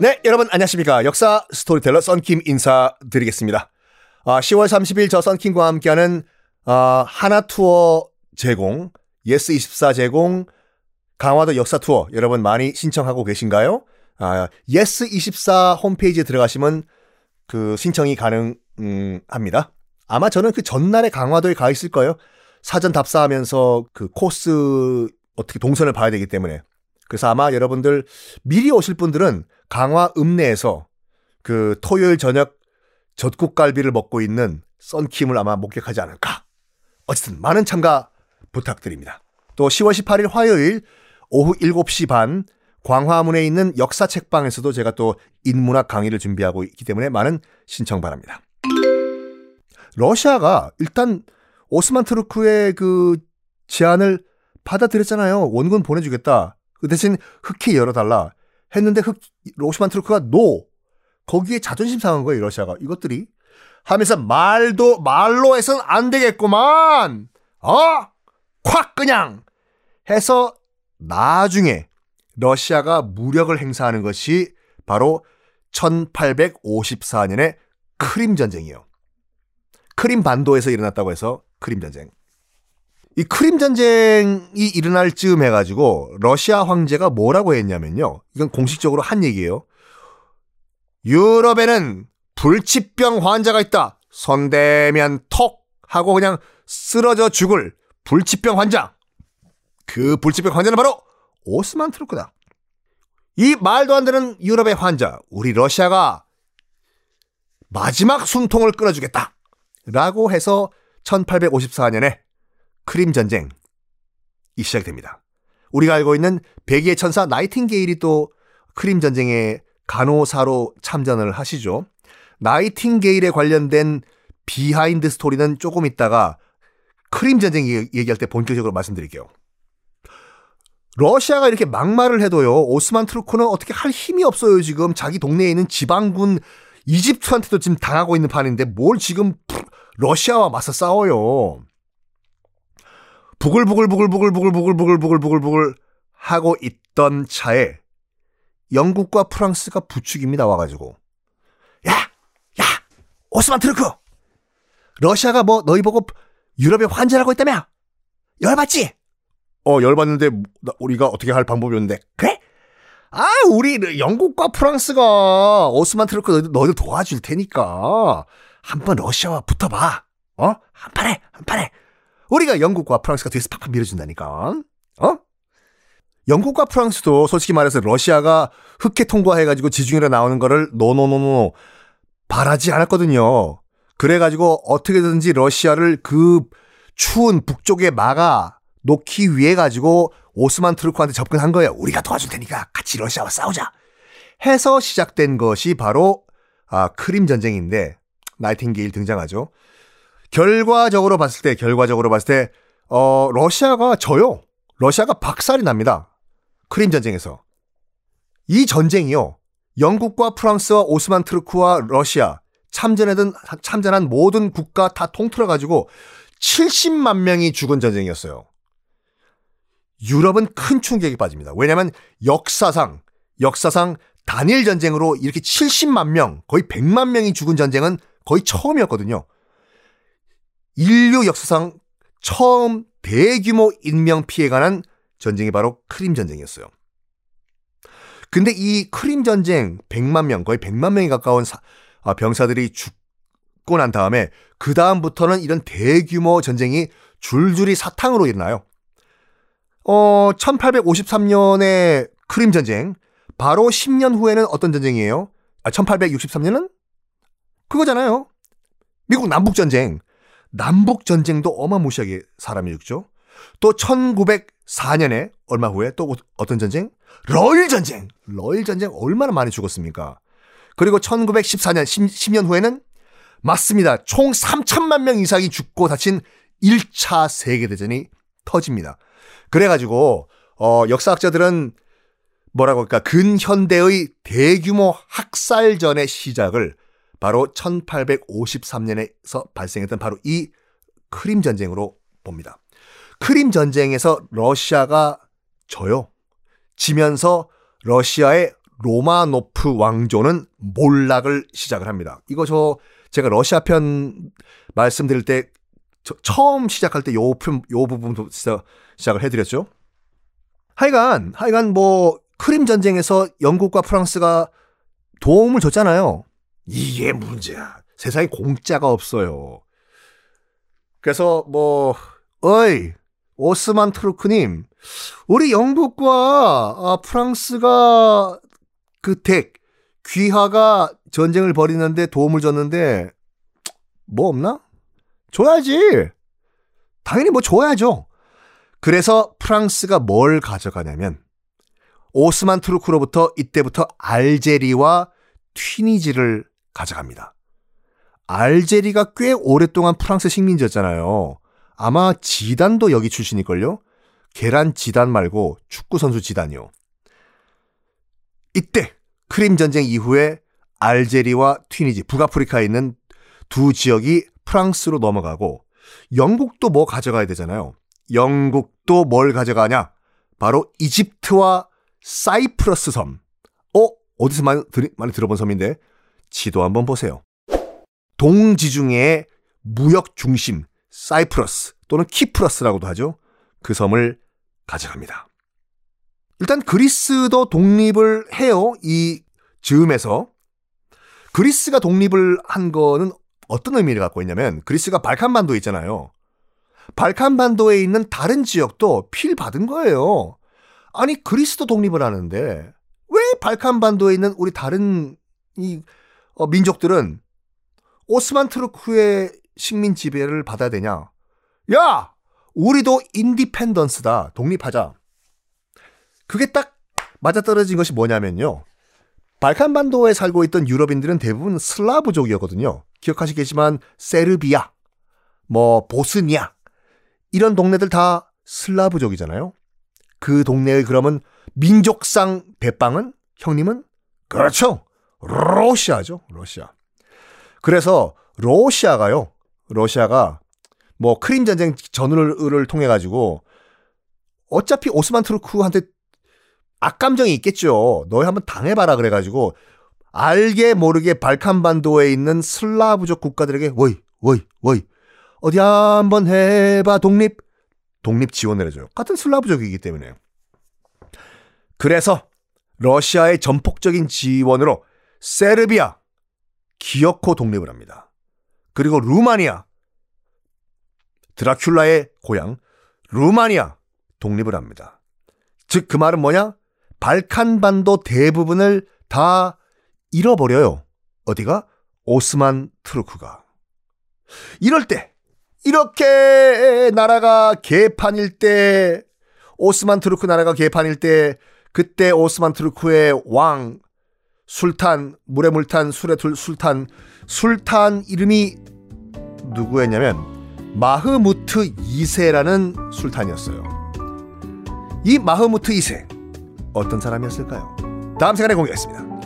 네, 여러분 안녕하십니까. 역사 스토리텔러 썬킴 인사드리겠습니다. 아, 10월 30일 저 썬킴과 함께하는 아, 하나 투어 제공, 예스24 제공, 강화도 역사 투어 여러분 많이 신청하고 계신가요? 아, 예스24 홈페이지에 들어가시면 그 신청이 가능합니다. 아마 저는 그 전날에 강화도에 가 있을 거예요. 사전 답사하면서 그 코스 어떻게 동선을 봐야 되기 때문에. 그래서 아마 여러분들 미리 오실 분들은 강화 읍내에서 그 토요일 저녁 젖국갈비를 먹고 있는 썬킴을 아마 목격하지 않을까. 어쨌든 많은 참가 부탁드립니다. 또 10월 18일 화요일 오후 7시 반 광화문에 있는 역사 책방에서도 제가 또 인문학 강의를 준비하고 있기 때문에 많은 신청 바랍니다. 러시아가 일단 오스만 투르크의 그 제안을 받아들였잖아요. 원군 보내주겠다. 그 대신 흑해 열어달라. 했는데 흑, 오스만 투르크가 no. 거기에 자존심 상한 거예요, 러시아가. 이것들이. 하면서 말도, 말로 해선 안 되겠구만! 어? 콱 그냥! 해서 나중에 러시아가 무력을 행사하는 것이 바로 1854년의 크림 전쟁이에요. 크림 반도에서 일어났다고 해서 크림 전쟁. 이 크림 전쟁이 일어날 즈음 해가지고 러시아 황제가 뭐라고 했냐면요. 이건 공식적으로 한 얘기예요. 유럽에는 불치병 환자가 있다. 손대면 톡 하고 그냥 쓰러져 죽을 불치병 환자. 그 불치병 환자는 바로 오스만 트루크다. 이 말도 안 되는 유럽의 환자, 우리 러시아가 마지막 숨통을 끊어주겠다. 라고 해서 1854년에 크림 전쟁이 시작됩니다. 우리가 알고 있는 백의의 천사 나이팅게일이 또 크림 전쟁에 간호사로 참전을 하시죠. 나이팅게일에 관련된 behind story는 조금 있다가 크림 전쟁 얘기할 때 본격적으로 말씀드릴게요. 러시아가 이렇게 막말을 해도요, 오스만 투르크는 어떻게 할 힘이 없어요, 지금. 자기 동네에 있는 지방군 이집트한테도 지금 당하고 있는 판인데 뭘 지금 러시아와 맞서 싸워요. 부글부글부글부글부글부글부글부글부글 하고 있던 차에 영국과 프랑스가 부추깁니다 와가지고 야! 야! 오스만 투르크! 러시아가 뭐 너희 보고 유럽의 환자라고 했다며? 열받지? 어 열받는데 우리가 어떻게 할 방법이 없는데 그래? 아 우리 영국과 프랑스가 오스만 트루크 너희들 도와줄 테니까 한번 러시아와 붙어봐 어? 한 판에 한 판에 우리가 영국과 프랑스가 뒤에서 팍팍 밀어준다니까. 어? 영국과 프랑스도 솔직히 말해서 러시아가 흑해 통과해가지고 지중해로 나오는 거를 no no no no 바라지 않았거든요. 그래가지고 어떻게든지 러시아를 그 추운 북쪽에 막아 놓기 위해 가지고 오스만 트루크한테 접근한 거예요. 우리가 도와줄 테니까 같이 러시아와 싸우자. 해서 시작된 것이 바로 아, 크림 전쟁인데 나이팅게일 등장하죠. 결과적으로 봤을 때, 결과적으로 봤을 때, 어, 러시아가 져요. 러시아가 박살이 납니다. 크림 전쟁에서. 이 전쟁이요. 영국과 프랑스와 오스만 트루크와 러시아, 참전하던, 참전한 모든 국가 다 통틀어가지고 70만 명이 죽은 전쟁이었어요. 유럽은 큰 충격에 빠집니다. 왜냐하면 역사상, 역사상 단일 전쟁으로 이렇게 70만 명, 거의 100만 명이 죽은 전쟁은 거의 처음이었거든요. 인류 역사상 처음 대규모 인명 피해가 난 전쟁이 바로 크림 전쟁이었어요. 근데 이 크림 전쟁 100만 명, 거의 100만 명이 가까운 사, 아, 병사들이 죽고 난 다음에 그 다음부터는 이런 대규모 전쟁이 줄줄이 사탕으로 일어나요. 어, 1853년에 크림 전쟁, 바로 10년 후에는 어떤 전쟁이에요? 아, 1863년은? 그거잖아요. 미국 남북 전쟁. 남북 전쟁도 어마무시하게 사람이 죽죠. 또 1904년에 얼마 후에 또 어떤 전쟁? 러일 전쟁. 러일 전쟁 얼마나 많이 죽었습니까? 그리고 1914년 10, 년 후에는 맞습니다. 총 3천만 명 이상이 죽고 다친 1차 세계 대전이 터집니다. 그래 가지고 어, 역사학자들은 뭐라고 할까 근현대의 대규모 학살전의 시작을 바로 1853년에서 발생했던 바로 이 크림 전쟁으로 봅니다. 크림 전쟁에서 러시아가 져요. 지면서 러시아의 로마노프 왕조는 몰락을 시작을 합니다. 이거 저 제가 러시아 편 말씀드릴 때 처음 시작할 때요 편, 요 부분도 시작을 해드렸죠. 하여간, 하여간 뭐, 크림 전쟁에서 영국과 프랑스가 도움을 줬잖아요. 이게 문제야. 세상에 공짜가 없어요. 그래서 뭐, 어이, 오스만 트루크님, 우리 영국과 아, 프랑스가 그 덱, 귀하가 전쟁을 벌이는데 도움을 줬는데, 뭐 없나? 줘야지. 당연히 뭐 줘야죠. 그래서 프랑스가 뭘 가져가냐면, 오스만 트루크로부터 이때부터 알제리와 튀니지를 가져갑니다. 알제리가 꽤 오랫동안 프랑스 식민지였잖아요. 아마 지단도 여기 출신일걸요? 계란 지단 말고 축구 선수 지단이요. 이때 크림 전쟁 이후에 알제리와 튀니지, 북아프리카에 있는 두 지역이 프랑스로 넘어가고 영국도 뭐 가져가야 되잖아요. 영국도 뭘 가져가냐? 바로 이집트와 사이프러스 섬. 어? 어디서 많이, 많이 들어본 섬인데? 지도 한번 보세요. 동지중해의 무역 중심 사이프러스 또는 키프러스라고도 하죠. 그 섬을 가져갑니다. 일단 그리스도 독립을 해요. 이 즈음에서. 그리스가 독립을 한 거는 어떤 의미를 갖고 있냐면 그리스가 발칸반도에 있잖아요. 발칸반도에 있는 다른 지역도 필 받은 거예요. 아니 그리스도 독립을 하는데 왜 발칸반도에 있는 우리 다른 이 어, 민족들은 오스만 트루크의 식민 지배를 받아야 되냐? 야, 우리도 인디펜던스다. 독립하자. 그게 딱 맞아떨어진 것이 뭐냐면요. 발칸 반도에 살고 있던 유럽인들은 대부분 슬라브족이었거든요. 기억하시겠지만 세르비아, 뭐 보스니아 이런 동네들 다 슬라브족이잖아요. 그 동네의 그러면 민족상 대빵은 형님은 그렇죠. 러시아죠. 러시아. 그래서 러시아가요. 러시아가 뭐 크림 전쟁 전후를 통해 가지고 어차피 오스만 트루크한테 악감정이 있겠죠. 너희 한번 당해봐라 그래가지고 알게 모르게 발칸 반도에 있는 슬라브족 국가들에게 워이 워이 워이 어디 한번 해봐 독립 독립 지원을 해줘요. 같은 슬라브족이기 때문에 그래서 러시아의 전폭적인 지원으로 세르비아 기어코 독립을 합니다. 그리고 루마니아 드라큘라의 고향 루마니아 독립을 합니다. 즉 그 말은 뭐냐? 발칸반도 대부분을 다 잃어버려요. 어디가? 오스만 트루크가. 이럴 때, 이렇게 나라가 개판일 때, 오스만 트루크 나라가 개판일 때, 그때 오스만 트루크의 왕, 술탄, 물에 물탄, 술에 둘 술탄, 술탄 이름이 누구였냐면, 마흐무트 2세라는 술탄이었어요. 이 마흐무트 2세, 어떤 사람이었을까요? 다음 시간에 공개하겠습니다.